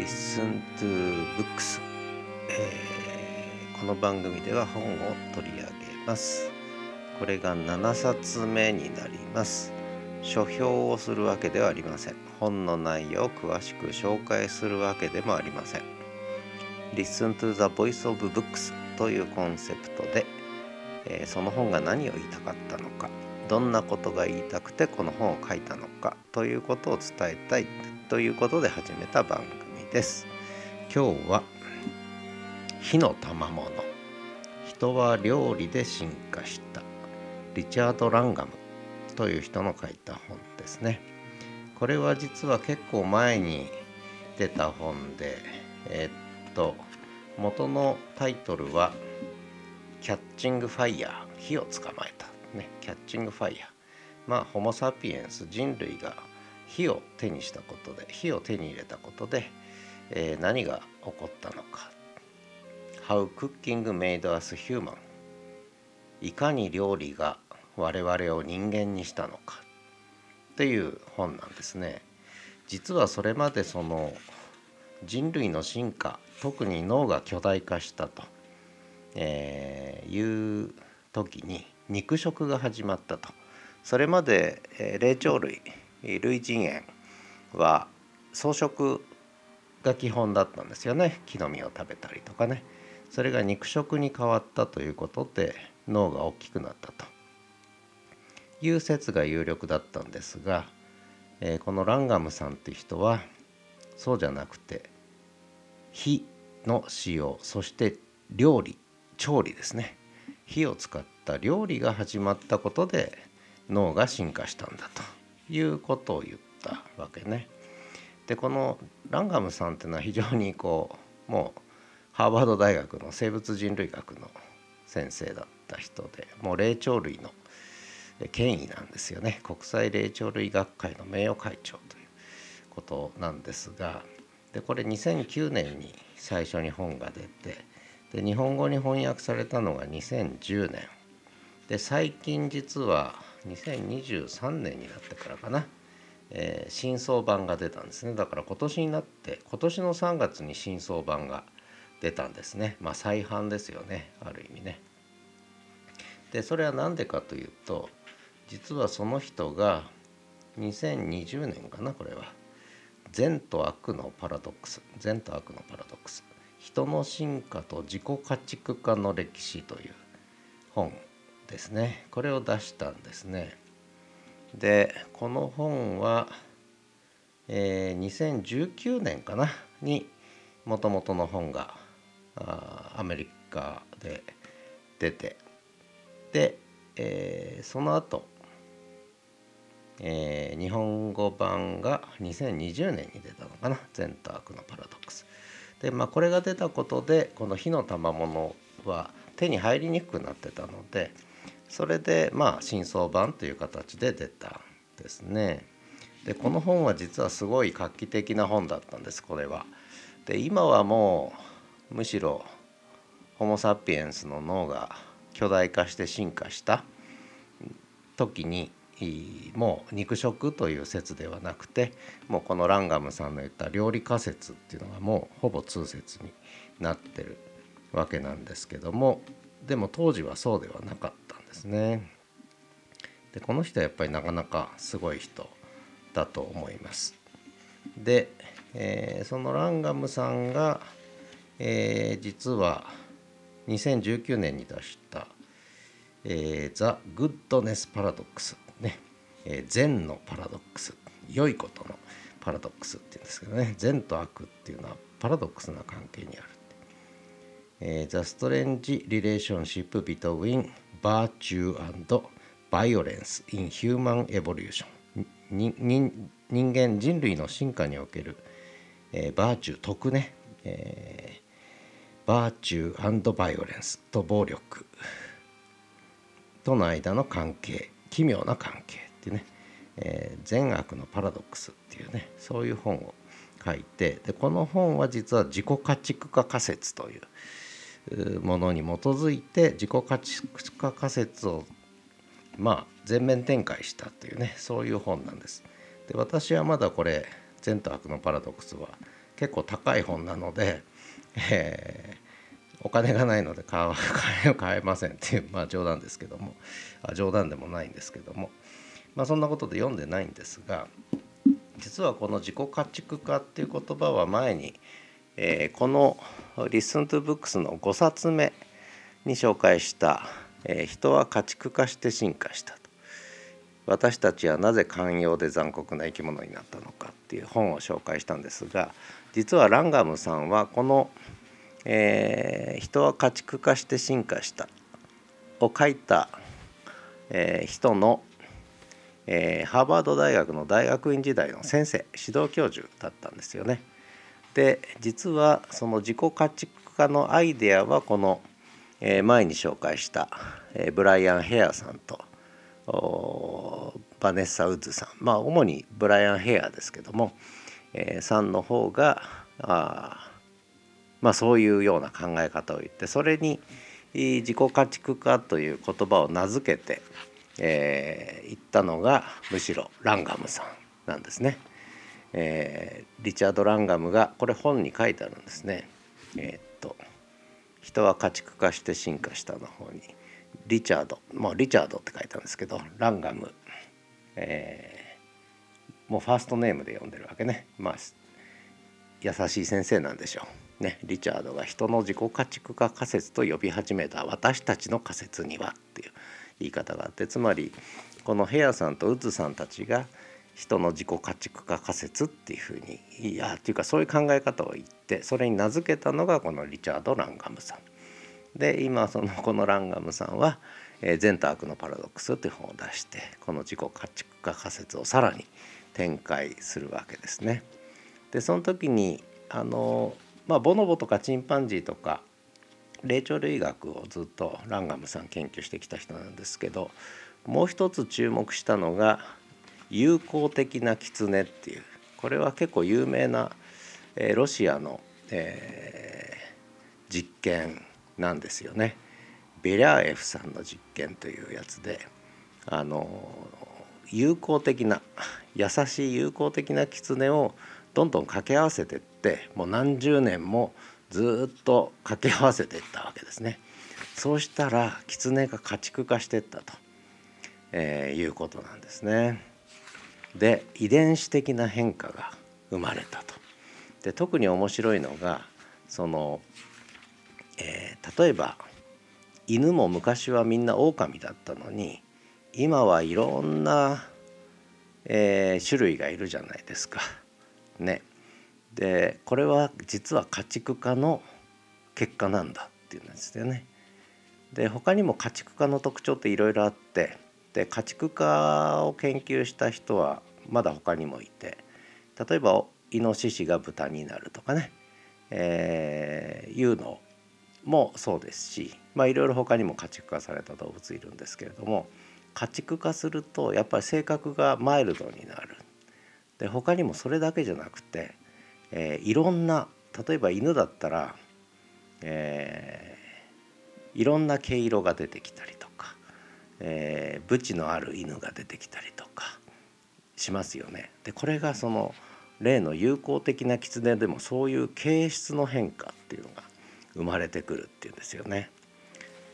Listen to Books、えー、この番組では本を取り上げます。これが7冊目になります。書評をするわけではありません。本の内容を詳しく紹介するわけでもありません。Listen to the Voice of Books というコンセプトで、えー、その本が何を言いたかったのかどんなことが言いたくてこの本を書いたのかということを伝えたいということで始めた番組。です。今日は火の賜物。人は料理で進化した。リチャード・ランガムという人の書いた本ですね。これは実は結構前に出た本でえー、っと元のタイトルは「キャッチング・ファイヤー。火を捕まえた」ね、キャッチングファイヤー。まあホモ・サピエンス。人類が火を手にしたことで火を手に入れたことで、えー、何が起こったのか。How Cooking Made Us Human いかに料理が我々を人間にしたのか。っていう本なんですね。実はそれまでその人類の進化特に脳が巨大化したと、えー、いう時に肉食が始まったと。それまで、え霊長類類人猿は草食が基本だったんですよね。木の実を食べたりとかね。それが肉食に変わったということで脳が大きくなったと。いう説が有力だったんですが、えー、このランガムさんって人はそうじゃなくて火の使用そして料理調理ですね。火を使った料理が始まったことで脳が進化したんだということを言ったわけね。でこのランガムさんっていうのは非常にこうもうハーバード大学の生物人類学の先生だった人でもう霊長類の権威なんですよね。国際霊長類学会の名誉会長ということなんですがでこれ2009年に最初に本が出てで日本語に翻訳されたのが2010年で最近実は2023年になってからかな、えー、新装版が出たんですね。だから今年になって今年の3月に新装版が出たんですね。まあ再販ですよね。ある意味ね。でそれは何でかというと実はその人が2020年かなこれは。善と悪のパラドックス。善と悪のパラドックス。人の進化と自己家畜化の歴史という本ですね。これを出したんですね。でこの本は、えー、2019年かなにもともとの本があアメリカで出てで、えー、その後、えー、日本語版が2020年に出たのかな「善と悪のパラドックス」でまあこれが出たことでこの火の賜物は手に入りにくくなってたのでそれでまあ新装版という形で出たんですね。でこの本は実はすごい画期的な本だったんですこれは。で今はもうむしろホモ・サピエンスの脳が巨大化して進化した時にもう肉食という説ではなくてもうこのランガムさんの言った料理仮説っていうのがもうほぼ通説になってるわけなんですけどもでも当時はそうではなかったですね。でこの人はやっぱりなかなかすごい人だと思います。で、えー、そのランガムさんが、えー、実は2019年に出した「えー、 The Goodness Paradox」ね、えー、善のパラドックス良いことのパラドックスっていうんですけどね善と悪っていうのはパラドックスな関係にある。えー、The Strange Relationship Between Virtue and Violence in Human Evolution 人間人類の進化における、えー、バーチュー徳ね、えー、 Virtue Violence と暴力との間の関係奇妙な関係ってね、えー、善悪のパラドックスっていうね。そういう本を書いてでこの本は実は自己家畜化仮説というものに基づいて自己家畜化仮説をまあ全面展開したというねそういう本なんです。で私はまだこれ善と悪のパラドックスは結構高い本なので、えー、お金がないので買え 買えませんっていうまあ冗談ですけどもあ冗談でもないんですけどもまあそんなことで読んでないんですが実はこの自己家畜化っていう言葉は前に、えー、この「Listen to Books」の5冊目に紹介した「えー、人は家畜化して進化した」と私たちはなぜ寛容で残酷な生き物になったのかっていう本を紹介したんですが実はランガムさんはこの、えー「人は家畜化して進化した」を書いた、えー、人のえー、ハーバード大学の大学院時代の先生指導教授だったんですよね。で実はその自己家畜化のアイデアはこの、前に紹介した、ブライアン・ヘアさんとバネッサ・ウッズさんまあ主にブライアン・ヘアですけども、さんの方があまあそういうような考え方を言ってそれに自己家畜化という言葉を名付けてえー、言ったのがむしろランガムさんなんですね。えー、リチャード・ランガムがこれ本に書いてあるんですね。えー、っと「人は家畜化して進化した」の方にリチャードもうリチャードって書いてあるんですけどランガム、えー、もうファーストネームで呼んでるわけね。まあ優しい先生なんでしょう。ね、リチャードが人の自己家畜化仮説と呼び始めた私たちの仮説にはっていう言い方があってつまりこのヘアさんとウッズさんたちが人の自己家畜化仮説っていうふうにいやっていうかそういう考え方を言ってそれに名付けたのがこのリチャード・ランガムさん。で今そのこのランガムさんは「えー、善と悪のパラドックス」っていう本を出してこの自己家畜化仮説をさらに展開するわけですね。でその時にあのまあボノボとかチンパンジーとか霊長類学をずっとランガムさん研究してきた人なんですけどもう一つ注目したのが友好的な狐っていうこれは結構有名な、えー、ロシアの、えー、実験なんですよね。ベリャーエフさんの実験というやつであの友好的な優しい友好的な狐をどんどん掛け合わせてってもう何十年もずっと掛け合わせていったわけですね。そうしたら狐が家畜化していったと、えー、いうことなんですね。で遺伝子的な変化が生まれたと。で特に面白いのがその、えー、例えば犬も昔はみんな狼だったのに今はいろんな、えー、種類がいるじゃないですか。ね。でこれは実は家畜化の結果なんだっていうんですよね。で他にも家畜化の特徴っていろいろあってで家畜化を研究した人はまだ他にもいて例えばイノシシが豚になるとかね、えー、いうのもそうですしまあいろいろ他にも家畜化された動物いるんですけれども家畜化するとやっぱり性格がマイルドになる。で他にもそれだけじゃなくてえー、いろんな例えば犬だったら、えー、いろんな毛色が出てきたり、えー、ブチのある犬が出てきたりとかしますよね。でこれがその例の友好的な狐でもそういう形質の変化っていうのが生まれてくるっていうんですよね。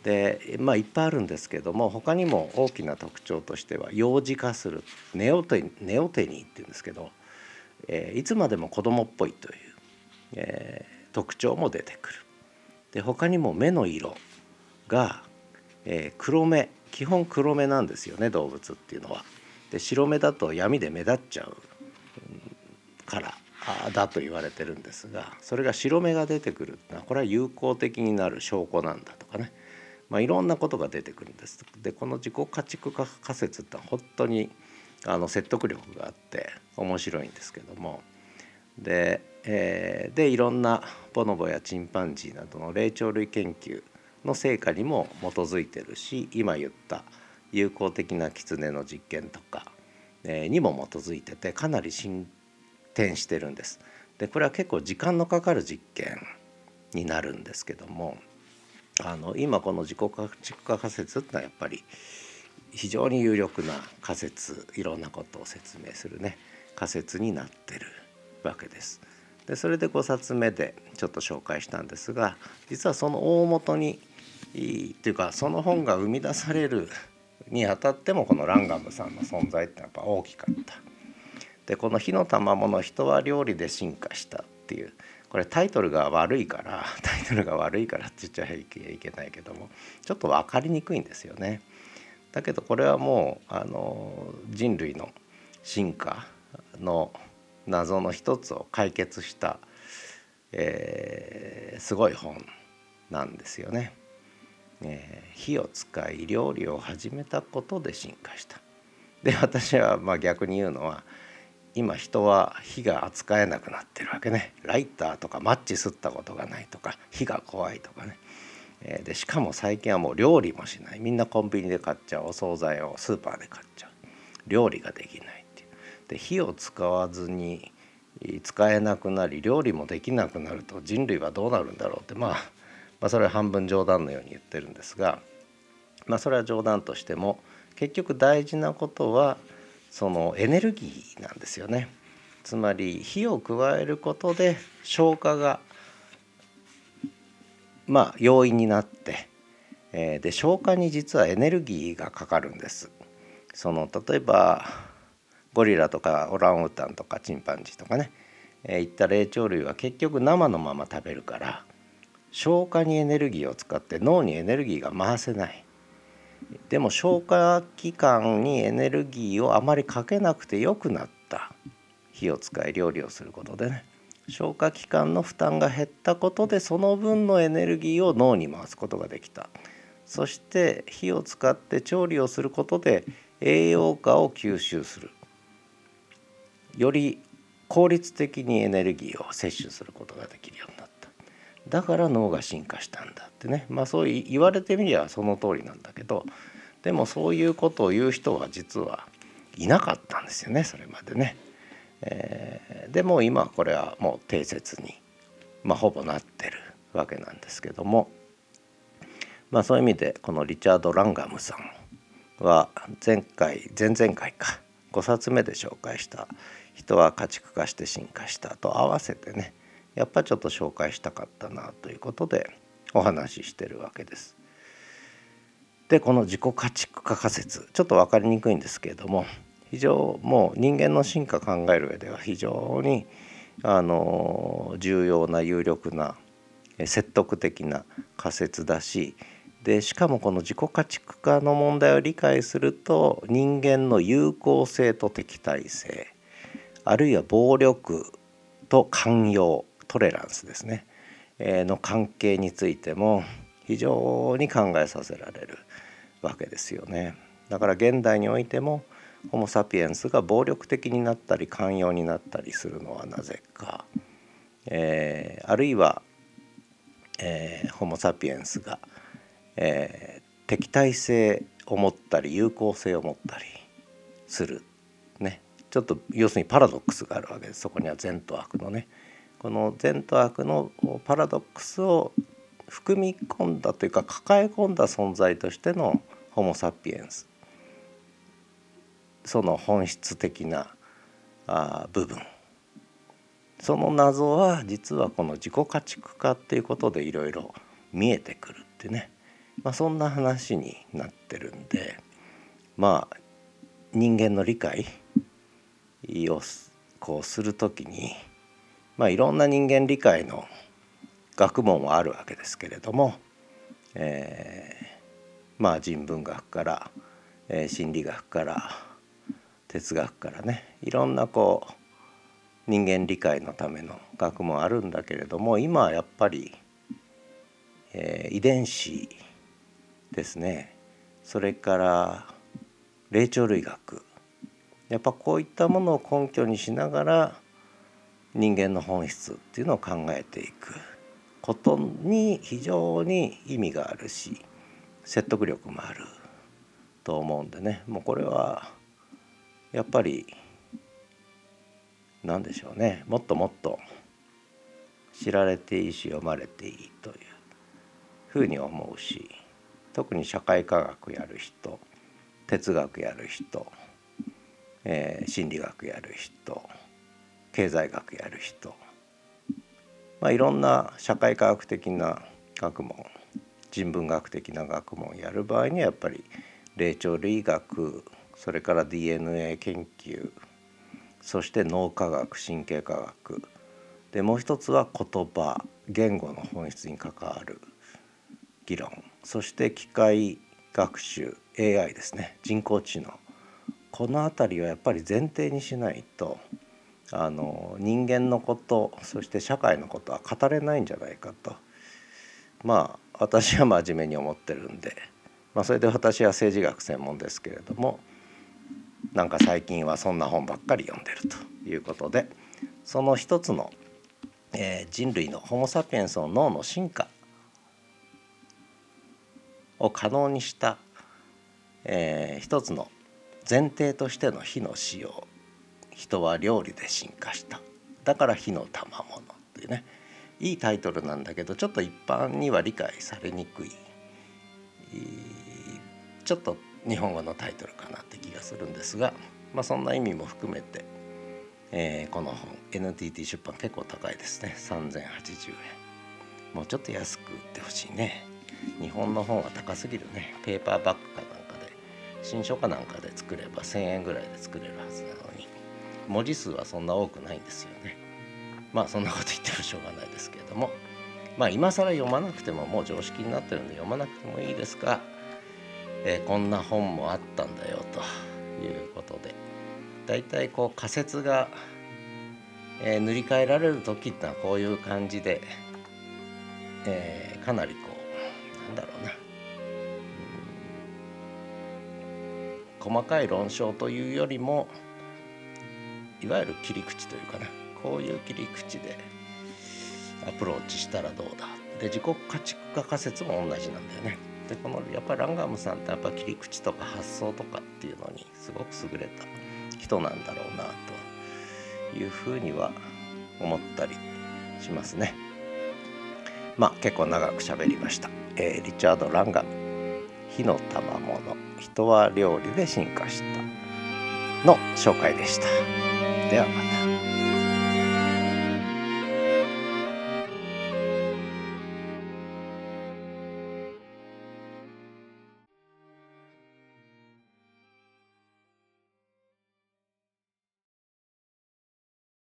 でまあいっぱいあるんですけども他にも大きな特徴としては幼児化するネオテネオテニーっていうんですけどえー、いつまでも子供っぽいという、えー、特徴も出てくる。で他にも目の色が、えー、黒目基本黒目なんですよね動物っていうのは。で白目だと闇で目立っちゃうからだと言われてるんですがそれが白目が出てくるってのはこれは有効的になる証拠なんだとかね、まあ、いろんなことが出てくるんです。でこの自己家畜化仮説って本当にあの説得力があって面白いんですけどもで,、えー、でいろんなボノボやチンパンジーなどの霊長類研究の成果にも基づいてるし今言った友好的な狐の実験とか、え、にも基づいててかなり進展してるんです。でこれは結構時間のかかる実験になるんですけどもあの今この自己家畜化仮説ってのはやっぱり非常に有力な仮説いろんなことを説明するね仮説になってるわけです。でそれで5冊目でちょっと紹介したんですが実はその大元にというかその本が生み出されるにあたってもこのランガムさんの存在ってやっぱ大きかった。でこの「火の玉もの人は料理で進化した」っていうこれタイトルが悪いから タイトルが悪いからって言っちゃいけないけどもちょっと分かりにくいんですよね。だけどこれはもうあの人類の進化の謎の一つを解決した、えー、すごい本なんですよね。えー、火を使い料理を始めたことで進化した。で私はまあ逆に言うのは今人は火が扱えなくなってるわけね。ライターとかマッチ吸ったことがないとか火が怖いとかね、えー、でしかも最近はもう料理もしない。みんなコンビニで買っちゃうお惣菜をスーパーで買っちゃう。料理ができないっていう。で火を使わずに使えなくなり料理もできなくなると人類はどうなるんだろうって、まあ、まあそれは半分冗談のように言ってるんですがまあそれは冗談としても結局大事なことはそのエネルギーなんですよね。つまり火を加えることで消化がまあ要因になって、えー、で消化に実はエネルギーがかかるんです。その例えばゴリラとかオランウータンとかチンパンジーとかね、えー、いった霊長類は結局生のまま食べるから消化にエネルギーを使って脳にエネルギーが回せない。でも消化器官にエネルギーをあまりかけなくてよくなった。火を使い料理をすることでね。消化器官の負担が減ったことでその分のエネルギーを脳に回すことができた。そして火を使って調理をすることで栄養価を吸収する。より効率的にエネルギーを摂取することができるようにだから脳が進化したんだってねまあそう言われてみりゃその通りなんだけどでもそういうことを言う人は実はいなかったんですよねそれまでね。えー、でも今これはもう定説に、まあ、ほぼなってるわけなんですけども、まあ、そういう意味でこのリチャード・ランガムさんは前回前々回か5冊目で紹介した「人は家畜化して進化した」と合わせてねやっぱちょっと紹介したかったなということでお話ししてるわけです。でこの自己家畜化仮説ちょっと分かりにくいんですけれども非常もう人間の進化考える上では非常にあの重要な有力な説得的な仮説だしでしかもこの自己家畜化の問題を理解すると人間の有効性と敵対性あるいは暴力と寛容トレランスですね、えー、の関係についても非常に考えさせられるわけですよね。だから現代においてもホモ・サピエンスが暴力的になったり寛容になったりするのはなぜか、えー、あるいは、えー、ホモ・サピエンスが、えー、敵対性を持ったり有効性を持ったりする。ね。ちょっと要するにパラドックスがあるわけです。そこには善と悪のねこの善と悪のパラドックスを含み込んだというか抱え込んだ存在としてのホモ・サピエンス。その本質的なあ部分。その謎は実はこの自己家畜化っていうことでいろいろ見えてくるってね、まあ、そんな話になってるんで。まあ人間の理解をこうする時にまあいろんな人間理解の学問はあるわけですけれども、えー、まあ人文学から、えー、心理学から哲学からねいろんなこう人間理解のための学問あるんだけれども今はやっぱり、えー、遺伝子ですね。それから霊長類学。やっぱこういったものを根拠にしながら人間の本質っていうのを考えていく。ことに非常に意味があるし説得力もあると思うんでねもうこれはやっぱり何でしょうねもっともっと知られていいし読まれていいというふうに思うし特に社会科学やる人哲学やる人、えー、心理学やる人経済学やる人。まあ、いろんな社会科学的な学問人文学的な学問をやる場合にはやっぱり霊長類学それから DNA 研究そして脳科学神経科学。でもう一つは言葉言語の本質に関わる議論。そして機械学習 AI ですね。人工知能。この辺りはやっぱり前提にしないとあの人間のことそして社会のことは語れないんじゃないかと。まあ私は真面目に思ってるんで、まあ、それで私は政治学専門ですけれどもなんか最近はそんな本ばっかり読んでるということでその一つの、えー、人類のホモ・サピエンスの脳の進化を可能にした、えー、一つの前提としての火の使用人は料理で進化した。だから火の賜物っていうね。いいタイトルなんだけどちょっと一般には理解されにくい。ちょっと日本語のタイトルかなって気がするんですが、まあ、そんな意味も含めて、えー、この本 NTT 出版結構高いですね。3080円。もうちょっと安く売ってほしいね。日本の本は高すぎるね。ペーパーバッグかなんかで新書かなんかで作れば1000円ぐらいで作れるはずなのに。文字数はそんな多くないんですよね。まあそんなこと言ってもしょうがないですけれども。まあ今更読まなくてももう常識になってるんで読まなくてもいいですが、えー、こんな本もあったんだよということで。だいたいこう仮説が、えー、塗り替えられる時っていうのはこういう感じで、えー、かなりこうなんだろうな。細かい論証というよりもいわゆる切り口というかなこういう切り口でアプローチしたらどうだ。で自己価値化仮説も同じなんだよね。でこのやっぱりランガムさんってやっぱ切り口とか発想とかっていうのにすごく優れた人なんだろうなというふうには思ったりしますね。まあ結構長く喋りました、えー、リチャード・ランガム「火の賜物。人は料理で進化した」の紹介でした。ではまた。